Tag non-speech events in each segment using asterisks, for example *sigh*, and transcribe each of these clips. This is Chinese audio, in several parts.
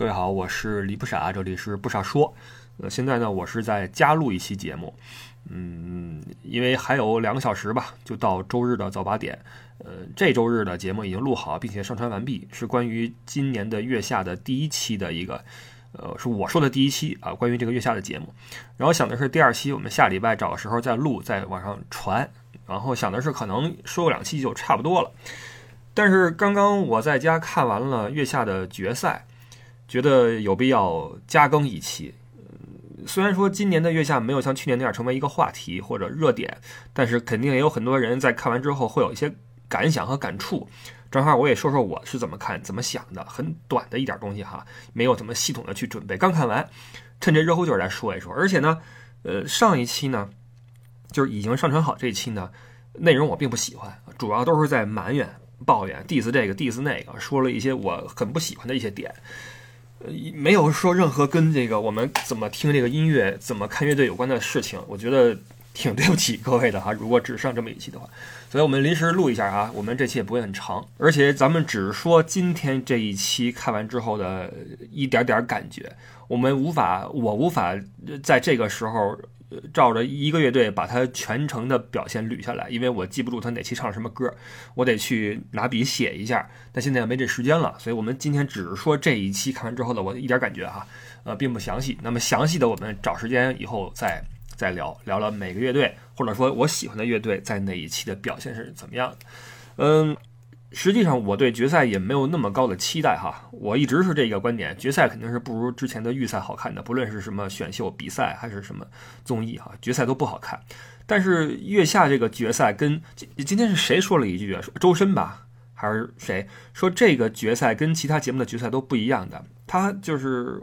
各位好，我是李不傻，这里是不傻说。呃，现在呢，我是在加录一期节目，嗯，因为还有两个小时吧，就到周日的早八点。呃，这周日的节目已经录好，并且上传完毕，是关于今年的月下的第一期的一个，呃，是我说的第一期啊，关于这个月下的节目。然后想的是第二期，我们下礼拜找个时候再录，再往上传。然后想的是可能说过两期就差不多了。但是刚刚我在家看完了月下的决赛。觉得有必要加更一期。虽然说今年的月下没有像去年那样成为一个话题或者热点，但是肯定也有很多人在看完之后会有一些感想和感触。正好我也说说我是怎么看、怎么想的，很短的一点东西哈，没有怎么系统的去准备。刚看完，趁这热乎劲儿来说一说。而且呢，呃，上一期呢，就是已经上传好这一期呢，内容我并不喜欢，主要都是在埋怨、抱怨、diss 这个 diss 那个，说了一些我很不喜欢的一些点。没有说任何跟这个我们怎么听这个音乐、怎么看乐队有关的事情，我觉得挺对不起各位的哈。如果只上这么一期的话，所以我们临时录一下啊。我们这期也不会很长，而且咱们只说今天这一期看完之后的一点点感觉，我们无法，我无法在这个时候。照着一个乐队把他全程的表现捋下来，因为我记不住他哪期唱什么歌，我得去拿笔写一下。但现在没这时间了，所以我们今天只是说这一期看完之后的我一点感觉哈，呃，并不详细。那么详细的我们找时间以后再再聊聊了每个乐队，或者说我喜欢的乐队在哪一期的表现是怎么样，嗯。实际上，我对决赛也没有那么高的期待哈。我一直是这个观点，决赛肯定是不如之前的预赛好看的，不论是什么选秀比赛还是什么综艺哈，决赛都不好看。但是月下这个决赛跟今今天是谁说了一句啊？周深吧，还是谁说这个决赛跟其他节目的决赛都不一样的？他就是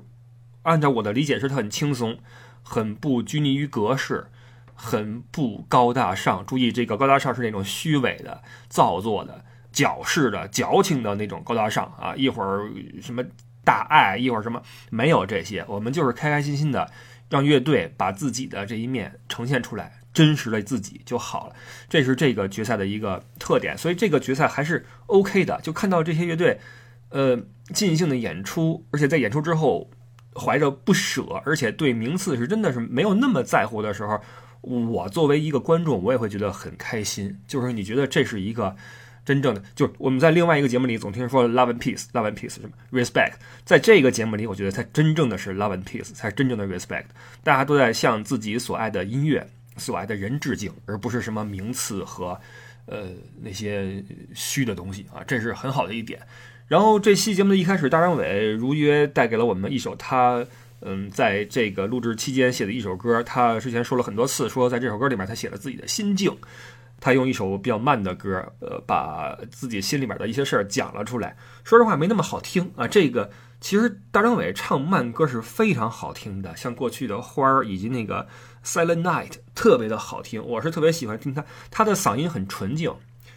按照我的理解是，他很轻松，很不拘泥于格式，很不高大上。注意，这个高大上是那种虚伪的、造作的。矫饰的、矫情的那种高大上啊！一会儿什么大爱，一会儿什么没有这些，我们就是开开心心的，让乐队把自己的这一面呈现出来，真实的自己就好了。这是这个决赛的一个特点，所以这个决赛还是 OK 的。就看到这些乐队，呃，尽兴的演出，而且在演出之后怀着不舍，而且对名次是真的是没有那么在乎的时候，我作为一个观众，我也会觉得很开心。就是你觉得这是一个。真正的就是我们在另外一个节目里总听说 love and peace，love and peace 什么 respect，在这个节目里，我觉得才真正的是 love and peace，才是真正的 respect。大家都在向自己所爱的音乐、所爱的人致敬，而不是什么名次和呃那些虚的东西啊，这是很好的一点。然后这期节目的一开始，大张伟如约带给了我们一首他嗯在这个录制期间写的一首歌，他之前说了很多次，说在这首歌里面他写了自己的心境。他用一首比较慢的歌，呃，把自己心里面的一些事儿讲了出来。说实话，没那么好听啊。这个其实大张伟唱慢歌是非常好听的，像过去的花儿以及那个 Silent Night，特别的好听。我是特别喜欢听他，他的嗓音很纯净，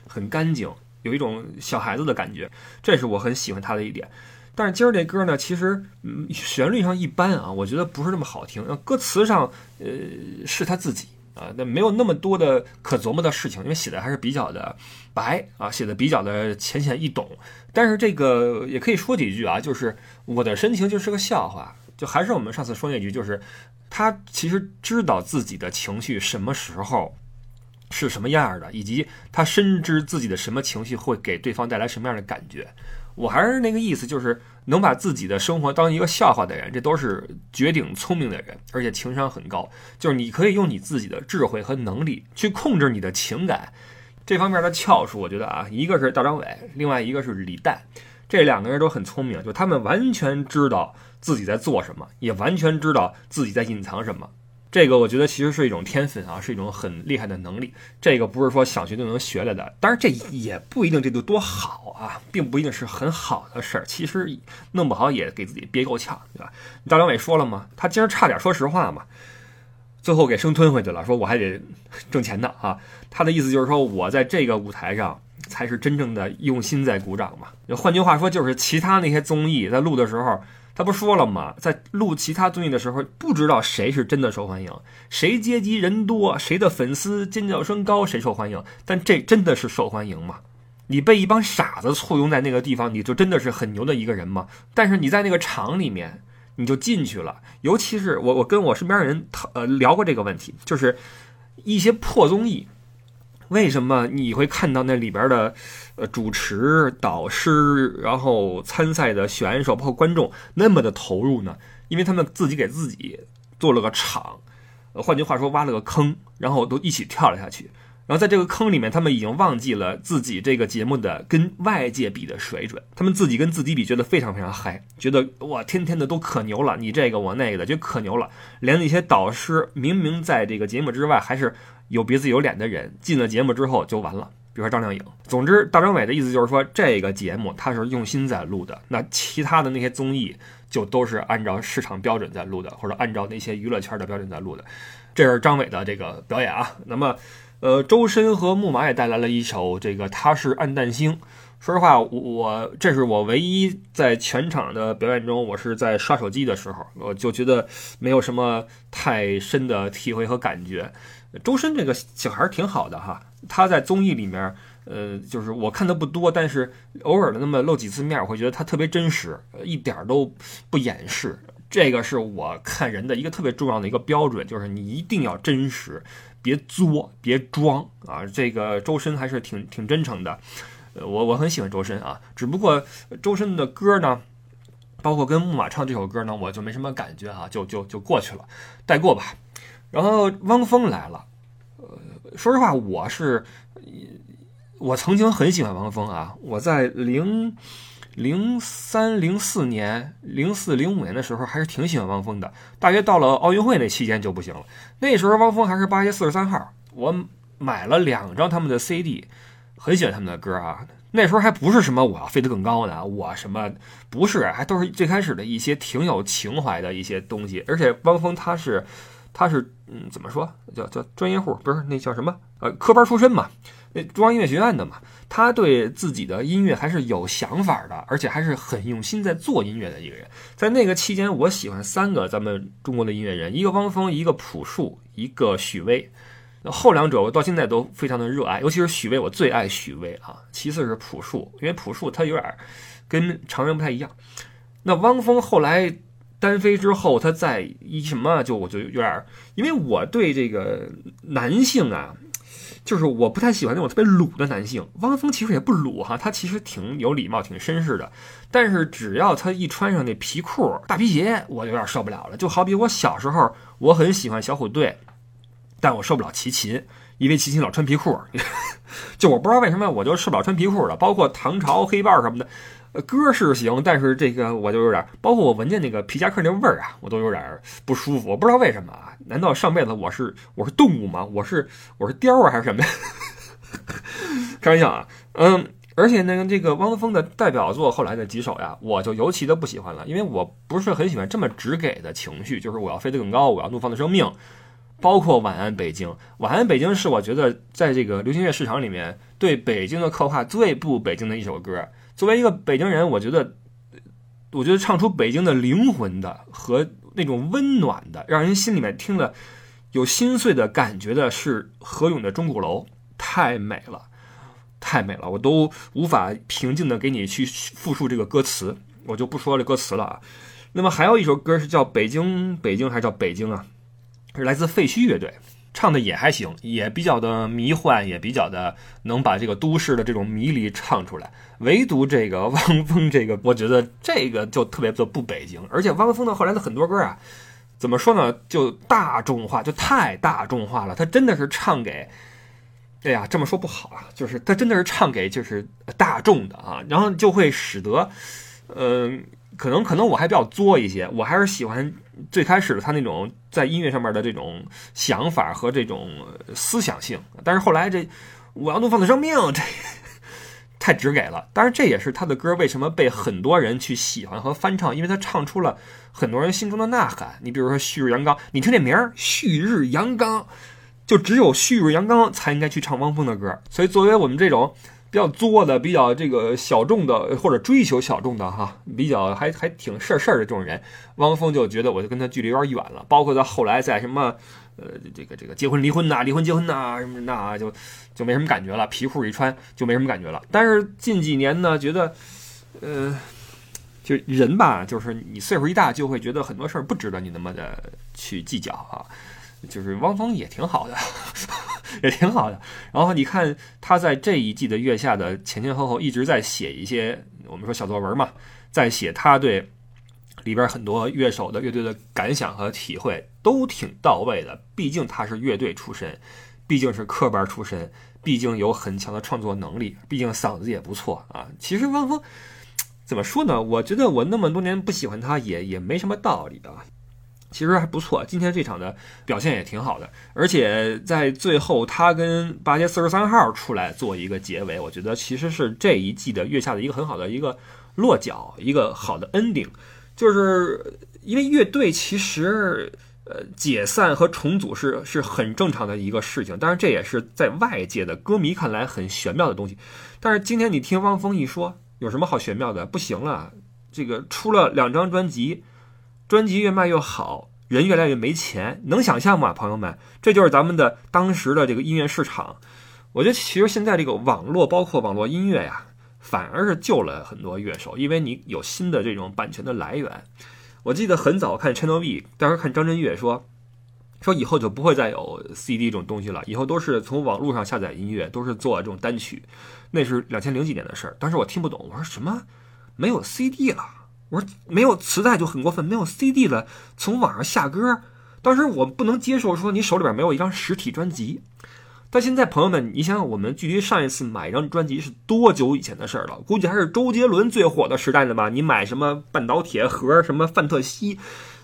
很干净，有一种小孩子的感觉，这是我很喜欢他的一点。但是今儿这歌呢，其实嗯，旋律上一般啊，我觉得不是那么好听。歌词上，呃，是他自己。啊，那没有那么多的可琢磨的事情，因为写的还是比较的白啊，写的比较的浅显易懂。但是这个也可以说几句啊，就是我的深情就是个笑话，就还是我们上次说那句，就是他其实知道自己的情绪什么时候是什么样的，以及他深知自己的什么情绪会给对方带来什么样的感觉。我还是那个意思，就是能把自己的生活当一个笑话的人，这都是绝顶聪明的人，而且情商很高。就是你可以用你自己的智慧和能力去控制你的情感，这方面的翘楚，我觉得啊，一个是大张伟，另外一个是李诞，这两个人都很聪明，就他们完全知道自己在做什么，也完全知道自己在隐藏什么。这个我觉得其实是一种天分啊，是一种很厉害的能力。这个不是说想学就能学来的，当然这也不一定这就多好啊，并不一定是很好的事儿。其实弄不好也给自己憋够呛，对吧？大张伟说了嘛，他今儿差点说实话嘛，最后给生吞回去了，说我还得挣钱呢啊。他的意思就是说我在这个舞台上才是真正的用心在鼓掌嘛。换句话说，就是其他那些综艺在录的时候。他不说了吗？在录其他综艺的时候，不知道谁是真的受欢迎，谁阶级人多，谁的粉丝尖叫声高，谁受欢迎。但这真的是受欢迎吗？你被一帮傻子簇拥在那个地方，你就真的是很牛的一个人吗？但是你在那个场里面，你就进去了。尤其是我，我跟我身边的人讨呃聊过这个问题，就是一些破综艺。为什么你会看到那里边的，呃，主持、导师，然后参赛的选手，包括观众那么的投入呢？因为他们自己给自己做了个场，呃，换句话说，挖了个坑，然后都一起跳了下去。然后在这个坑里面，他们已经忘记了自己这个节目的跟外界比的水准，他们自己跟自己比，觉得非常非常嗨，觉得哇，天天的都可牛了，你这个我那个的，觉得可牛了。连那些导师明明在这个节目之外还是。有鼻子有脸的人进了节目之后就完了，比如说张靓颖。总之，大张伟的意思就是说，这个节目他是用心在录的，那其他的那些综艺就都是按照市场标准在录的，或者按照那些娱乐圈的标准在录的。这是张伟的这个表演啊。那么，呃，周深和木马也带来了一首这个《他是暗淡星》。说实话，我这是我唯一在全场的表演中，我是在刷手机的时候，我就觉得没有什么太深的体会和感觉。周深这个小孩挺好的哈，他在综艺里面，呃，就是我看的不多，但是偶尔的那么露几次面，我会觉得他特别真实，一点都不掩饰。这个是我看人的一个特别重要的一个标准，就是你一定要真实，别作，别装啊。这个周深还是挺挺真诚的，呃，我我很喜欢周深啊，只不过周深的歌呢，包括跟木马唱这首歌呢，我就没什么感觉哈，就就就过去了，带过吧。然后汪峰来了，呃，说实话，我是，我曾经很喜欢汪峰啊。我在零零三、零四年、零四、零五年的时候，还是挺喜欢汪峰的。大约到了奥运会那期间就不行了。那时候汪峰还是八月四十三号，我买了两张他们的 CD，很喜欢他们的歌啊。那时候还不是什么我要飞得更高呢，我什么不是，还都是最开始的一些挺有情怀的一些东西。而且汪峰他是。他是嗯，怎么说叫叫专业户？不是那叫什么？呃，科班出身嘛，那中央音乐学院的嘛。他对自己的音乐还是有想法的，而且还是很用心在做音乐的一个人。在那个期间，我喜欢三个咱们中国的音乐人：一个汪峰，一个朴树，一个许巍。那后两者我到现在都非常的热爱，尤其是许巍，我最爱许巍啊。其次是朴树，因为朴树他有点跟常人不太一样。那汪峰后来。单飞之后，他在一什么就我就有点，因为我对这个男性啊，就是我不太喜欢那种特别鲁的男性。汪峰其实也不鲁哈，他其实挺有礼貌、挺绅士的。但是只要他一穿上那皮裤、大皮鞋，我就有点受不了了。就好比我小时候，我很喜欢小虎队，但我受不了齐秦，因为齐秦老穿皮裤。*laughs* 就我不知道为什么，我就受不了穿皮裤的，包括唐朝黑豹什么的。歌是行，但是这个我就有点，包括我闻见那个皮夹克那味儿啊，我都有点不舒服。我不知道为什么啊？难道上辈子我是我是动物吗？我是我是雕啊还是什么呀？*laughs* 开玩笑啊，嗯，而且呢这个汪峰的代表作后来的几首呀，我就尤其的不喜欢了，因为我不是很喜欢这么直给的情绪，就是我要飞得更高，我要怒放的生命，包括晚安北京，晚安北京是我觉得在这个流行乐市场里面对北京的刻画最不北京的一首歌。作为一个北京人，我觉得，我觉得唱出北京的灵魂的和那种温暖的，让人心里面听了有心碎的感觉的是何勇的《钟鼓楼》，太美了，太美了，我都无法平静的给你去复述这个歌词，我就不说这歌词了啊。那么还有一首歌是叫《北京北京》还是叫《北京》啊？是来自废墟乐队。唱的也还行，也比较的迷幻，也比较的能把这个都市的这种迷离唱出来。唯独这个汪峰，这个我觉得这个就特别的不北京。而且汪峰的后来的很多歌啊，怎么说呢，就大众化，就太大众化了。他真的是唱给，哎呀，这么说不好啊，就是他真的是唱给就是大众的啊，然后就会使得，嗯。可能可能我还比较作一些，我还是喜欢最开始的他那种在音乐上面的这种想法和这种思想性。但是后来这我要怒放的生命这 *laughs* 太直给了。当然这也是他的歌为什么被很多人去喜欢和翻唱，因为他唱出了很多人心中的呐喊。你比如说旭日阳刚，你听这名儿旭日阳刚，就只有旭日阳刚才应该去唱汪峰的歌。所以作为我们这种比较作的、比较这个小众的，或者追求小众的哈，比较还还挺事儿事儿的这种人，汪峰就觉得我就跟他距离有点远了。包括他后来在什么呃这个这个结婚离婚呐、离婚结婚呐什么那就就没什么感觉了，皮裤一穿就没什么感觉了。但是近几年呢，觉得呃。就人吧，就是你岁数一大，就会觉得很多事儿不值得你那么的去计较啊。就是汪峰也挺好的，*laughs* 也挺好的。然后你看他在这一季的月下的前前后后一直在写一些我们说小作文嘛，在写他对里边很多乐手的乐队的感想和体会，都挺到位的。毕竟他是乐队出身，毕竟是科班出身，毕竟有很强的创作能力，毕竟嗓子也不错啊。其实汪峰。*tsk* 怎么说呢？我觉得我那么多年不喜欢他也也没什么道理啊。其实还不错，今天这场的表现也挺好的，而且在最后他跟八街四十三号出来做一个结尾，我觉得其实是这一季的月下的一个很好的一个落脚，一个好的 ending。就是因为乐队其实呃解散和重组是是很正常的一个事情，但是这也是在外界的歌迷看来很玄妙的东西。但是今天你听汪峰一说。有什么好玄妙的？不行了，这个出了两张专辑，专辑越卖越好，人越来越没钱，能想象吗，朋友们？这就是咱们的当时的这个音乐市场。我觉得其实现在这个网络，包括网络音乐呀，反而是救了很多乐手，因为你有新的这种版权的来源。我记得很早看 Channel V，当时看张震岳说，说以后就不会再有 CD 这种东西了，以后都是从网络上下载音乐，都是做这种单曲。那是两千零几年的事儿，当时我听不懂，我说什么没有 CD 了？我说没有磁带就很过分，没有 CD 了，从网上下歌。当时我不能接受说你手里边没有一张实体专辑。但现在朋友们，你想想，我们距离上一次买一张专辑是多久以前的事儿了？估计还是周杰伦最火的时代呢吧？你买什么半岛铁盒、什么范特西，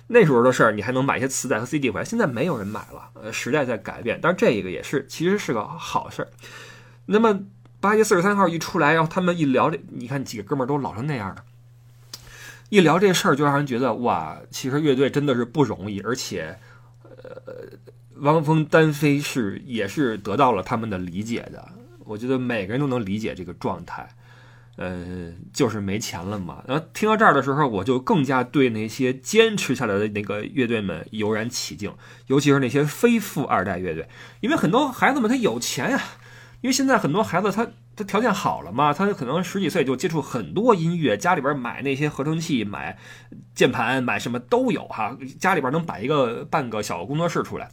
那时候的事儿，你还能买一些磁带和 CD 回来。现在没有人买了，呃，时代在改变，但是这个也是其实是个好事儿。那么。八月四十三号一出来，然后他们一聊这，你看几个哥们儿都老成那样的，一聊这事儿就让人觉得哇，其实乐队真的是不容易，而且，呃，汪峰单飞是也是得到了他们的理解的。我觉得每个人都能理解这个状态，呃，就是没钱了嘛。然后听到这儿的时候，我就更加对那些坚持下来的那个乐队们油然起敬，尤其是那些非富二代乐队，因为很多孩子们他有钱呀。因为现在很多孩子他他条件好了嘛，他可能十几岁就接触很多音乐，家里边买那些合成器、买键盘、买什么都有哈，家里边能摆一个半个小工作室出来。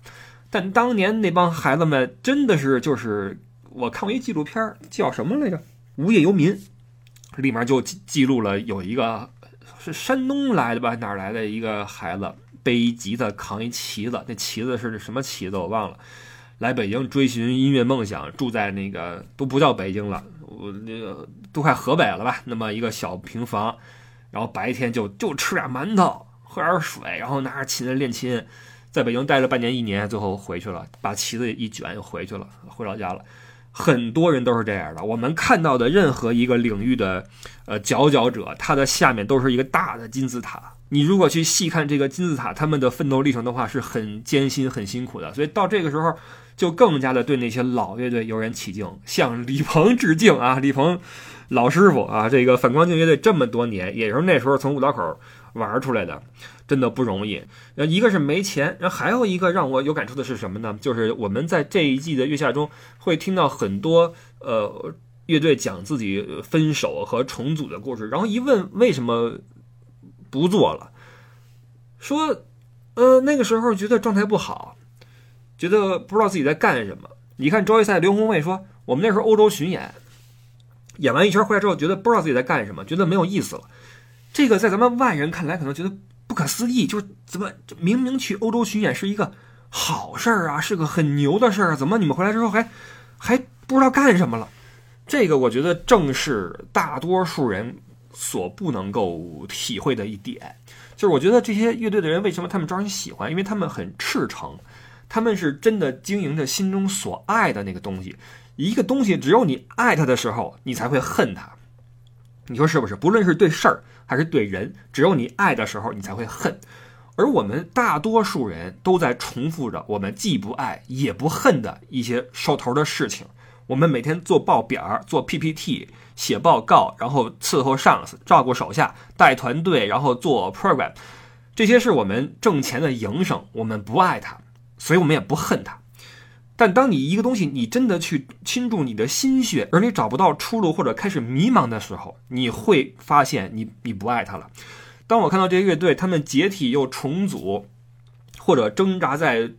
但当年那帮孩子们真的是就是，我看过一纪录片叫什么来着，《无业游民》，里面就记录了有一个是山东来的吧，哪来的一个孩子背一吉他扛一旗子，那旗子是什么旗子我忘了。来北京追寻音乐梦想，住在那个都不叫北京了，我那个都快河北了吧？那么一个小平房，然后白天就就吃点馒头，喝点水，然后拿着琴练琴，在北京待了半年一年，最后回去了，把旗子一卷又回去了，回老家了。很多人都是这样的。我们看到的任何一个领域的呃佼佼者，他的下面都是一个大的金字塔。你如果去细看这个金字塔他们的奋斗历程的话，是很艰辛、很辛苦的。所以到这个时候。就更加的对那些老乐队油然起敬，向李鹏致敬啊！李鹏老师傅啊，这个反光镜乐队这么多年，也是那时候从五道口玩出来的，真的不容易。呃，一个是没钱，然后还有一个让我有感触的是什么呢？就是我们在这一季的月下中会听到很多呃乐队讲自己分手和重组的故事，然后一问为什么不做了，说呃那个时候觉得状态不好。觉得不知道自己在干什么。你看周赛，刘宏伟说：“我们那时候欧洲巡演，演完一圈回来之后，觉得不知道自己在干什么，觉得没有意思了。这个在咱们外人看来可能觉得不可思议，就是怎么明明去欧洲巡演是一个好事儿啊，是个很牛的事儿，怎么你们回来之后还还不知道干什么了？这个我觉得正是大多数人所不能够体会的一点。就是我觉得这些乐队的人为什么他们招人喜欢？因为他们很赤诚。”他们是真的经营着心中所爱的那个东西，一个东西只有你爱它的时候，你才会恨它。你说是不是？不论是对事儿还是对人，只有你爱的时候，你才会恨。而我们大多数人都在重复着我们既不爱也不恨的一些手头的事情。我们每天做报表、做 PPT、写报告，然后伺候上司、照顾手下、带团队，然后做 program，这些是我们挣钱的营生。我们不爱它，所以我们也不恨它。但当你一个东西你真的去倾注你的心血，而你找不到出路或者开始迷茫的时候，你会发现你你不爱它了。当我看到这些乐队他们解体又重组，或者挣扎在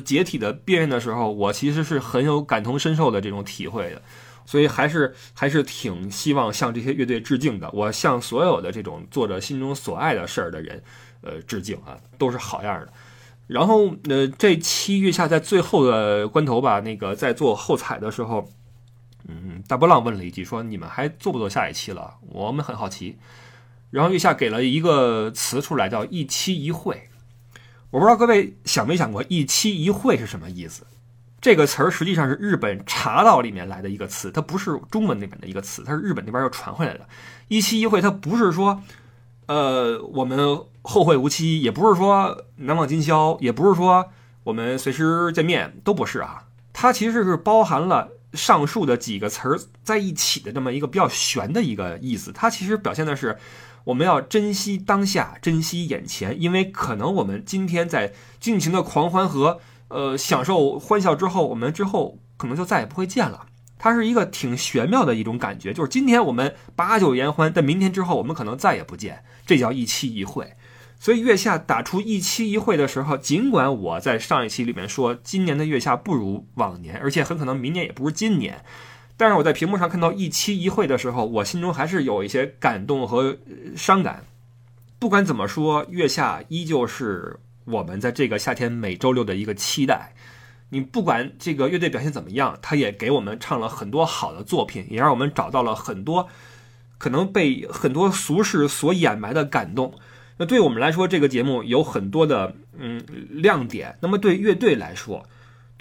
解体的边缘的时候，我其实是很有感同身受的这种体会的。所以还是还是挺希望向这些乐队致敬的。我向所有的这种做着心中所爱的事儿的人，呃，致敬啊，都是好样的。然后，呃，这期月下在最后的关头吧，那个在做后采的时候，嗯，大波浪问了一句，说你们还做不做下一期了？我们很好奇。然后月下给了一个词出来，叫一期一会。我不知道各位想没想过，一期一会是什么意思？这个词儿实际上是日本茶道里面来的一个词，它不是中文那边的一个词，它是日本那边又传回来的。一期一会，它不是说，呃，我们后会无期，也不是说难忘今宵，也不是说我们随时见面，都不是啊。它其实是包含了上述的几个词儿在一起的这么一个比较玄的一个意思。它其实表现的是，我们要珍惜当下，珍惜眼前，因为可能我们今天在尽情的狂欢和。呃，享受欢笑之后，我们之后可能就再也不会见了。它是一个挺玄妙的一种感觉，就是今天我们把酒言欢，但明天之后我们可能再也不见，这叫一期一会。所以月下打出一期一会的时候，尽管我在上一期里面说今年的月下不如往年，而且很可能明年也不如今年，但是我在屏幕上看到一期一会的时候，我心中还是有一些感动和伤感。不管怎么说，月下依旧是。我们在这个夏天每周六的一个期待，你不管这个乐队表现怎么样，他也给我们唱了很多好的作品，也让我们找到了很多可能被很多俗世所掩埋的感动。那对我们来说，这个节目有很多的嗯亮点。那么对乐队来说，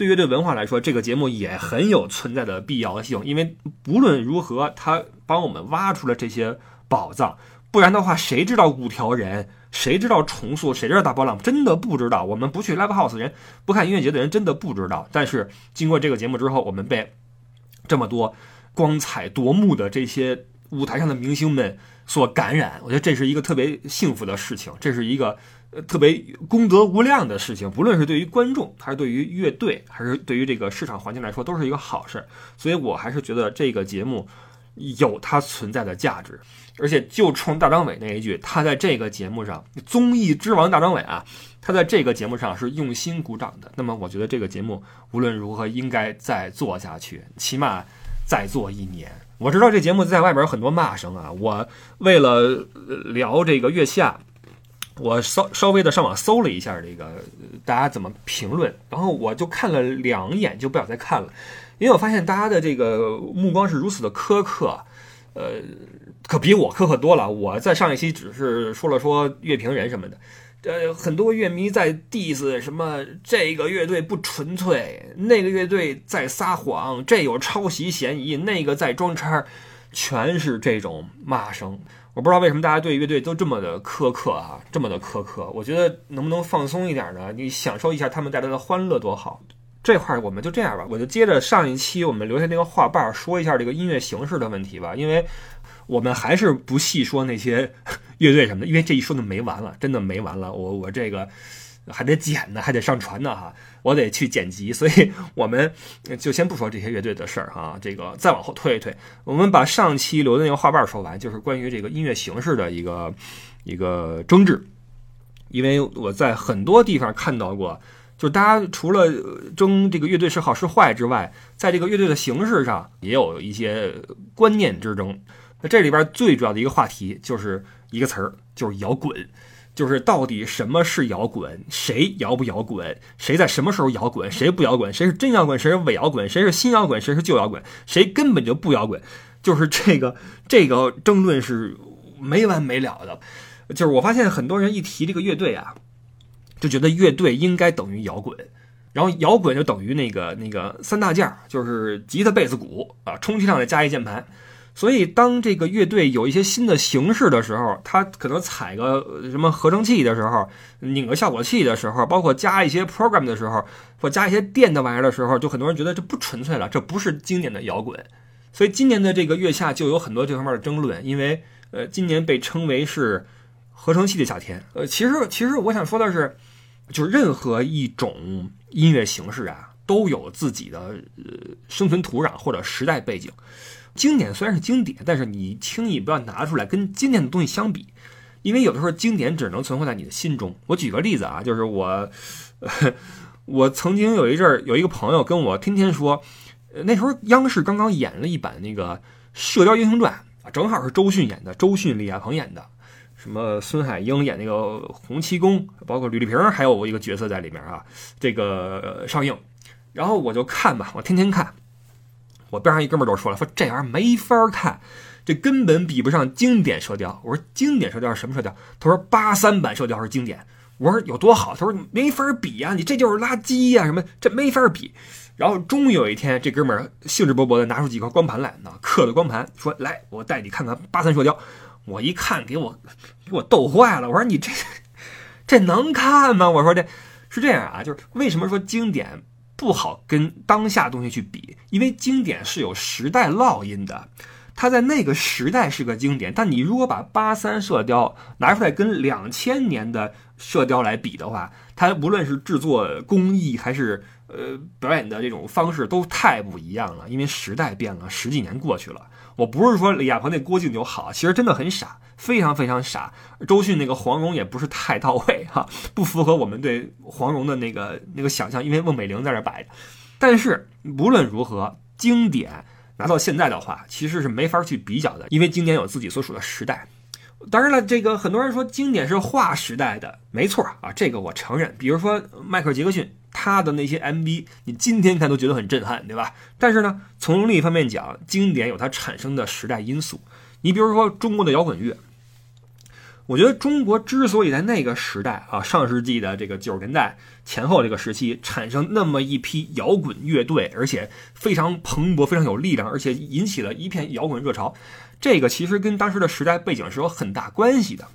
对乐队文化来说，这个节目也很有存在的必要性，因为不论如何，他帮我们挖出了这些宝藏。不然的话，谁知道五条人？谁知道重塑？谁知道大波浪？真的不知道。我们不去 live house 的人，不看音乐节的人，真的不知道。但是经过这个节目之后，我们被这么多光彩夺目的这些舞台上的明星们所感染，我觉得这是一个特别幸福的事情，这是一个呃特别功德无量的事情。不论是对于观众，还是对于乐队，还是对于这个市场环境来说，都是一个好事。所以我还是觉得这个节目有它存在的价值。而且就冲大张伟那一句，他在这个节目上，综艺之王大张伟啊，他在这个节目上是用心鼓掌的。那么我觉得这个节目无论如何应该再做下去，起码再做一年。我知道这节目在外边有很多骂声啊，我为了聊这个月下，我稍稍微的上网搜了一下这个大家怎么评论，然后我就看了两眼就不想再看了，因为我发现大家的这个目光是如此的苛刻，呃。可比我苛刻多了。我在上一期只是说了说乐评人什么的，呃，很多乐迷在 diss 什么这个乐队不纯粹，那个乐队在撒谎，这有抄袭嫌疑，那个在装叉，全是这种骂声。我不知道为什么大家对乐队都这么的苛刻啊，这么的苛刻。我觉得能不能放松一点呢？你享受一下他们带来的欢乐多好。这块儿我们就这样吧，我就接着上一期我们留下那个话瓣说一下这个音乐形式的问题吧，因为。我们还是不细说那些 *laughs* 乐队什么的，因为这一说就没完了，真的没完了。我我这个还得剪呢，还得上传呢哈，我得去剪辑，所以我们就先不说这些乐队的事儿哈。这个再往后推一推，我们把上期留的那个话瓣说完，就是关于这个音乐形式的一个一个争执。因为我在很多地方看到过，就是大家除了争这个乐队是好是坏之外，在这个乐队的形式上也有一些观念之争。那这里边最主要的一个话题就是一个词儿，就是摇滚，就是到底什么是摇滚，谁摇不摇滚，谁在什么时候摇滚，谁不摇滚，谁是真摇滚，谁是伪摇滚，谁是新摇滚，谁是旧摇滚，谁根本就不摇滚，就是这个这个争论是没完没了的。就是我发现很多人一提这个乐队啊，就觉得乐队应该等于摇滚，然后摇滚就等于那个那个三大件，就是吉他、贝斯、鼓啊，充其量再加一键盘。所以当这个乐队有一些新的形式的时候，他可能踩个什么合成器的时候，拧个效果器的时候，包括加一些 program 的时候，或加一些电的玩意儿的时候，就很多人觉得这不纯粹了，这不是经典的摇滚。所以今年的这个月下就有很多这方面的争论，因为呃，今年被称为是合成器的夏天。呃，其实其实我想说的是，就是任何一种音乐形式啊，都有自己的呃生存土壤或者时代背景。经典虽然是经典，但是你轻易不要拿出来跟经典的东西相比，因为有的时候经典只能存活在你的心中。我举个例子啊，就是我，*laughs* 我曾经有一阵儿有一个朋友跟我天天说。那时候央视刚刚演了一版那个《射雕英雄传》啊，正好是周迅演的，周迅、李亚鹏演的，什么孙海英演那个洪七公，包括吕丽萍还有一个角色在里面啊。这个上映，然后我就看吧，我天天看。我边上一哥们儿都说了，说这玩意儿没法看，这根本比不上经典射雕。我说经典射雕是什么射雕？他说八三版射雕是经典。我说有多好？他说没法比呀，你这就是垃圾呀，什么这没法比。然后终于有一天，这哥们儿兴致勃勃的拿出几块光盘来，呢，刻的光盘，说：“来，我带你看看八三射雕。”我一看，给我给我逗坏了。我说：“你这这能看吗？”我说：“这是这样啊，就是为什么说经典不好跟当下东西去比？因为经典是有时代烙印的，它在那个时代是个经典。但你如果把八三射雕拿出来跟两千年的射雕来比的话，它无论是制作工艺还是……呃，表演的这种方式都太不一样了，因为时代变了，十几年过去了。我不是说李亚鹏那郭靖就好，其实真的很傻，非常非常傻。周迅那个黄蓉也不是太到位 *laughs* 哈，不符合我们对黄蓉的那个那个想象，因为孟美玲在这摆着。但是无论如何，经典拿到现在的话，其实是没法去比较的，因为经典有自己所属的时代。当然了，这个很多人说经典是划时代的，没错啊，这个我承认。比如说迈克尔·杰克逊。他的那些 MV，你今天看都觉得很震撼，对吧？但是呢，从另一方面讲，经典有它产生的时代因素。你比如说中国的摇滚乐，我觉得中国之所以在那个时代啊，上世纪的这个九十年代前后这个时期产生那么一批摇滚乐队，而且非常蓬勃、非常有力量，而且引起了一片摇滚热潮，这个其实跟当时的时代背景是有很大关系的。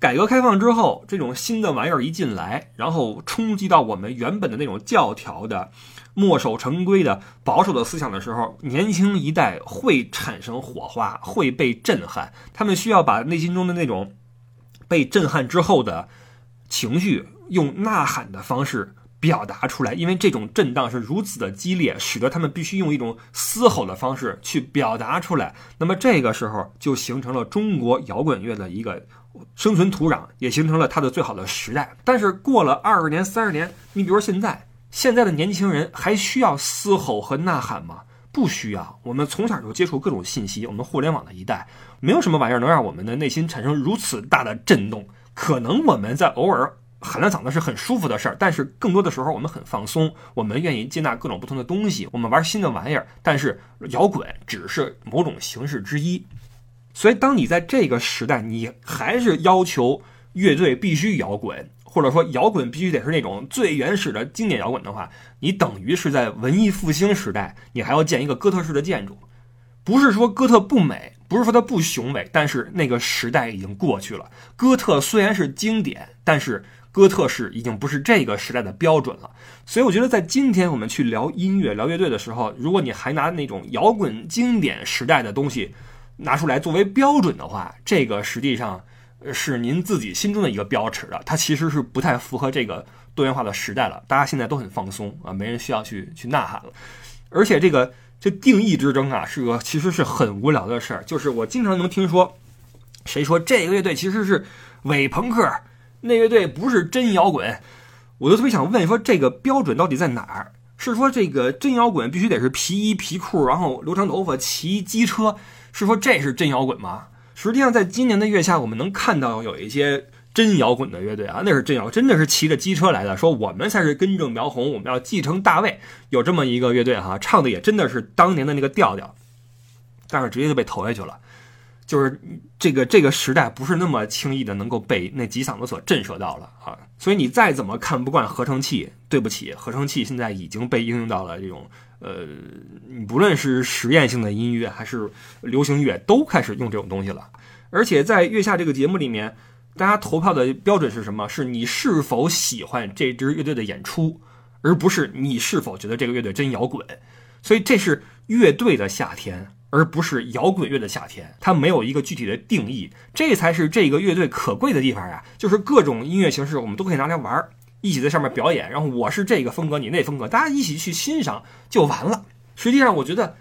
改革开放之后，这种新的玩意儿一进来，然后冲击到我们原本的那种教条的、墨守成规的、保守的思想的时候，年轻一代会产生火花，会被震撼。他们需要把内心中的那种被震撼之后的情绪，用呐喊的方式表达出来。因为这种震荡是如此的激烈，使得他们必须用一种嘶吼的方式去表达出来。那么这个时候就形成了中国摇滚乐的一个。生存土壤也形成了它的最好的时代，但是过了二十年、三十年，你比如说现在，现在的年轻人还需要嘶吼和呐喊吗？不需要。我们从小就接触各种信息，我们互联网的一代，没有什么玩意儿能让我们的内心产生如此大的震动。可能我们在偶尔喊了嗓子是很舒服的事儿，但是更多的时候我们很放松，我们愿意接纳各种不同的东西，我们玩新的玩意儿。但是摇滚只是某种形式之一。所以，当你在这个时代，你还是要求乐队必须摇滚，或者说摇滚必须得是那种最原始的经典摇滚的话，你等于是在文艺复兴时代，你还要建一个哥特式的建筑。不是说哥特不美，不是说它不雄伟，但是那个时代已经过去了。哥特虽然是经典，但是哥特式已经不是这个时代的标准了。所以，我觉得在今天我们去聊音乐、聊乐队的时候，如果你还拿那种摇滚经典时代的东西，拿出来作为标准的话，这个实际上是您自己心中的一个标尺的，它其实是不太符合这个多元化的时代了。大家现在都很放松啊，没人需要去去呐喊了。而且这个这定义之争啊，是个其实是很无聊的事儿。就是我经常能听说，谁说这个乐队其实是伪朋克，那乐队不是真摇滚，我就特别想问说，这个标准到底在哪儿？是说这个真摇滚必须得是皮衣皮裤，然后留长头发，骑机车？是说这是真摇滚吗？实际上，在今年的月下，我们能看到有一些真摇滚的乐队啊，那是真摇，真的是骑着机车来的。说我们才是根正苗红，我们要继承大卫，有这么一个乐队哈，唱的也真的是当年的那个调调，但是直接就被投下去了。就是这个这个时代不是那么轻易的能够被那几嗓子所震慑到了啊。所以你再怎么看不惯合成器，对不起，合成器现在已经被应用到了这种呃，你不论是实验性的音乐还是流行乐，都开始用这种东西了。而且在月下这个节目里面，大家投票的标准是什么？是你是否喜欢这支乐队的演出，而不是你是否觉得这个乐队真摇滚。所以这是乐队的夏天，而不是摇滚乐的夏天。它没有一个具体的定义，这才是这个乐队可贵的地方呀！就是各种音乐形式我们都可以拿来玩儿，一起在上面表演。然后我是这个风格，你那风格，大家一起去欣赏就完了。实际上，我觉得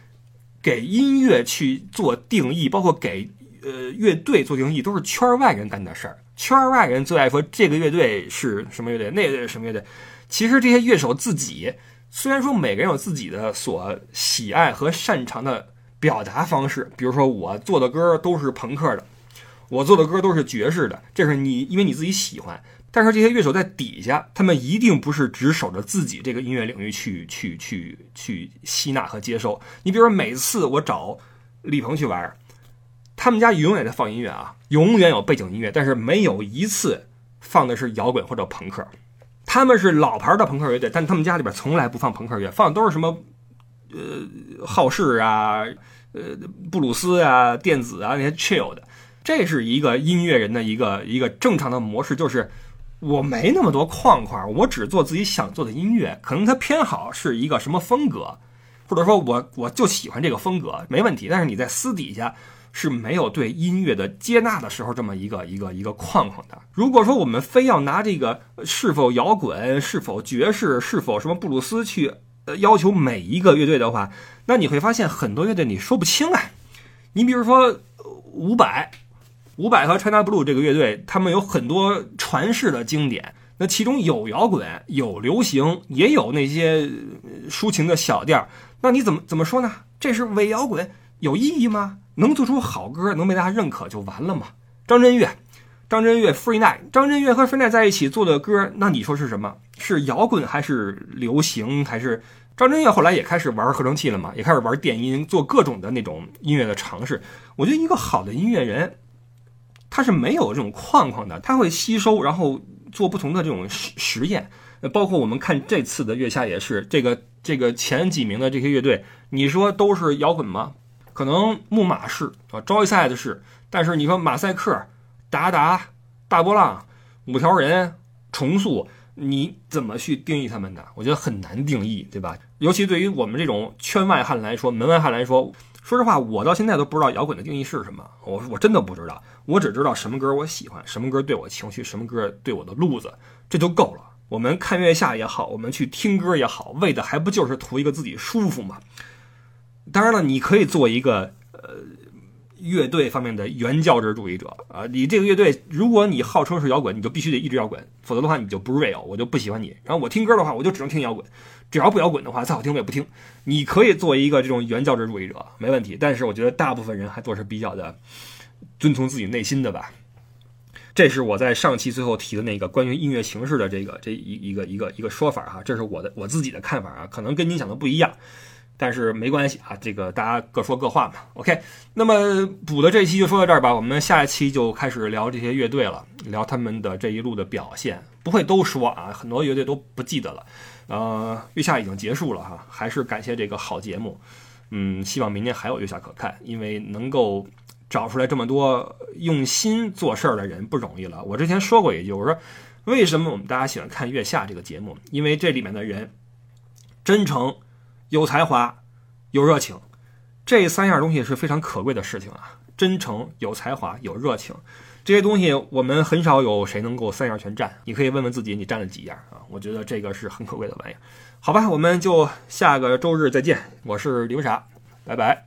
给音乐去做定义，包括给呃乐队做定义，都是圈外人干的事儿。圈外人最爱说这个乐队是什么乐队，那个什么乐队。其实这些乐手自己。虽然说每个人有自己的所喜爱和擅长的表达方式，比如说我做的歌都是朋克的，我做的歌都是爵士的，这是你因为你自己喜欢。但是这些乐手在底下，他们一定不是只守着自己这个音乐领域去去去去吸纳和接受。你比如说，每次我找李鹏去玩，他们家永远在放音乐啊，永远有背景音乐，但是没有一次放的是摇滚或者朋克。他们是老牌的朋克乐队，但他们家里边从来不放朋克乐，放的都是什么，呃，好事啊，呃，布鲁斯啊，电子啊那些 chill 的。这是一个音乐人的一个一个正常的模式，就是我没那么多框框，我只做自己想做的音乐。可能他偏好是一个什么风格，或者说我我就喜欢这个风格，没问题。但是你在私底下。是没有对音乐的接纳的时候，这么一个一个一个框框的。如果说我们非要拿这个是否摇滚、是否爵士、是否什么布鲁斯去要求每一个乐队的话，那你会发现很多乐队你说不清啊。你比如说伍佰，伍佰和 China Blue 这个乐队，他们有很多传世的经典，那其中有摇滚，有流行，也有那些抒情的小调。那你怎么怎么说呢？这是伪摇滚，有意义吗？能做出好歌，能被大家认可就完了嘛？张震岳，张震岳，Free Night，张震岳和 Free Night 在一起做的歌，那你说是什么？是摇滚还是流行？还是张震岳后来也开始玩合成器了嘛？也开始玩电音，做各种的那种音乐的尝试。我觉得一个好的音乐人，它是没有这种框框的，它会吸收，然后做不同的这种实实验。包括我们看这次的月下也是，这个这个前几名的这些乐队，你说都是摇滚吗？可能木马是啊，招一赛的是，但是你说马赛克、达达、大波浪、五条人、重塑，你怎么去定义他们的？我觉得很难定义，对吧？尤其对于我们这种圈外汉来说，门外汉来说，说实话，我到现在都不知道摇滚的定义是什么。我我真的不知道，我只知道什么歌我喜欢，什么歌对我情绪，什么歌对我的路子，这就够了。我们看月下也好，我们去听歌也好，为的还不就是图一个自己舒服吗？当然了，你可以做一个呃乐队方面的原教旨主义者啊。你这个乐队，如果你号称是摇滚，你就必须得一直摇滚，否则的话你就不 real，我就不喜欢你。然后我听歌的话，我就只能听摇滚，只要不摇滚的话，再好听我也不听。你可以做一个这种原教旨主义者，没问题。但是我觉得大部分人还做是比较的遵从自己内心的吧。这是我在上期最后提的那个关于音乐形式的这个这一一个一个一个说法哈，这是我的我自己的看法啊，可能跟你想的不一样。但是没关系啊，这个大家各说各话嘛。OK，那么补的这期就说到这儿吧，我们下一期就开始聊这些乐队了，聊他们的这一路的表现。不会都说啊，很多乐队都不记得了。呃，月下已经结束了哈，还是感谢这个好节目。嗯，希望明年还有月下可看，因为能够找出来这么多用心做事儿的人不容易了。我之前说过一句，我说为什么我们大家喜欢看月下这个节目？因为这里面的人真诚。有才华，有热情，这三样东西是非常可贵的事情啊！真诚、有才华、有热情，这些东西我们很少有谁能够三样全占。你可以问问自己，你占了几样啊？我觉得这个是很可贵的玩意儿。好吧，我们就下个周日再见。我是刘傻，拜拜。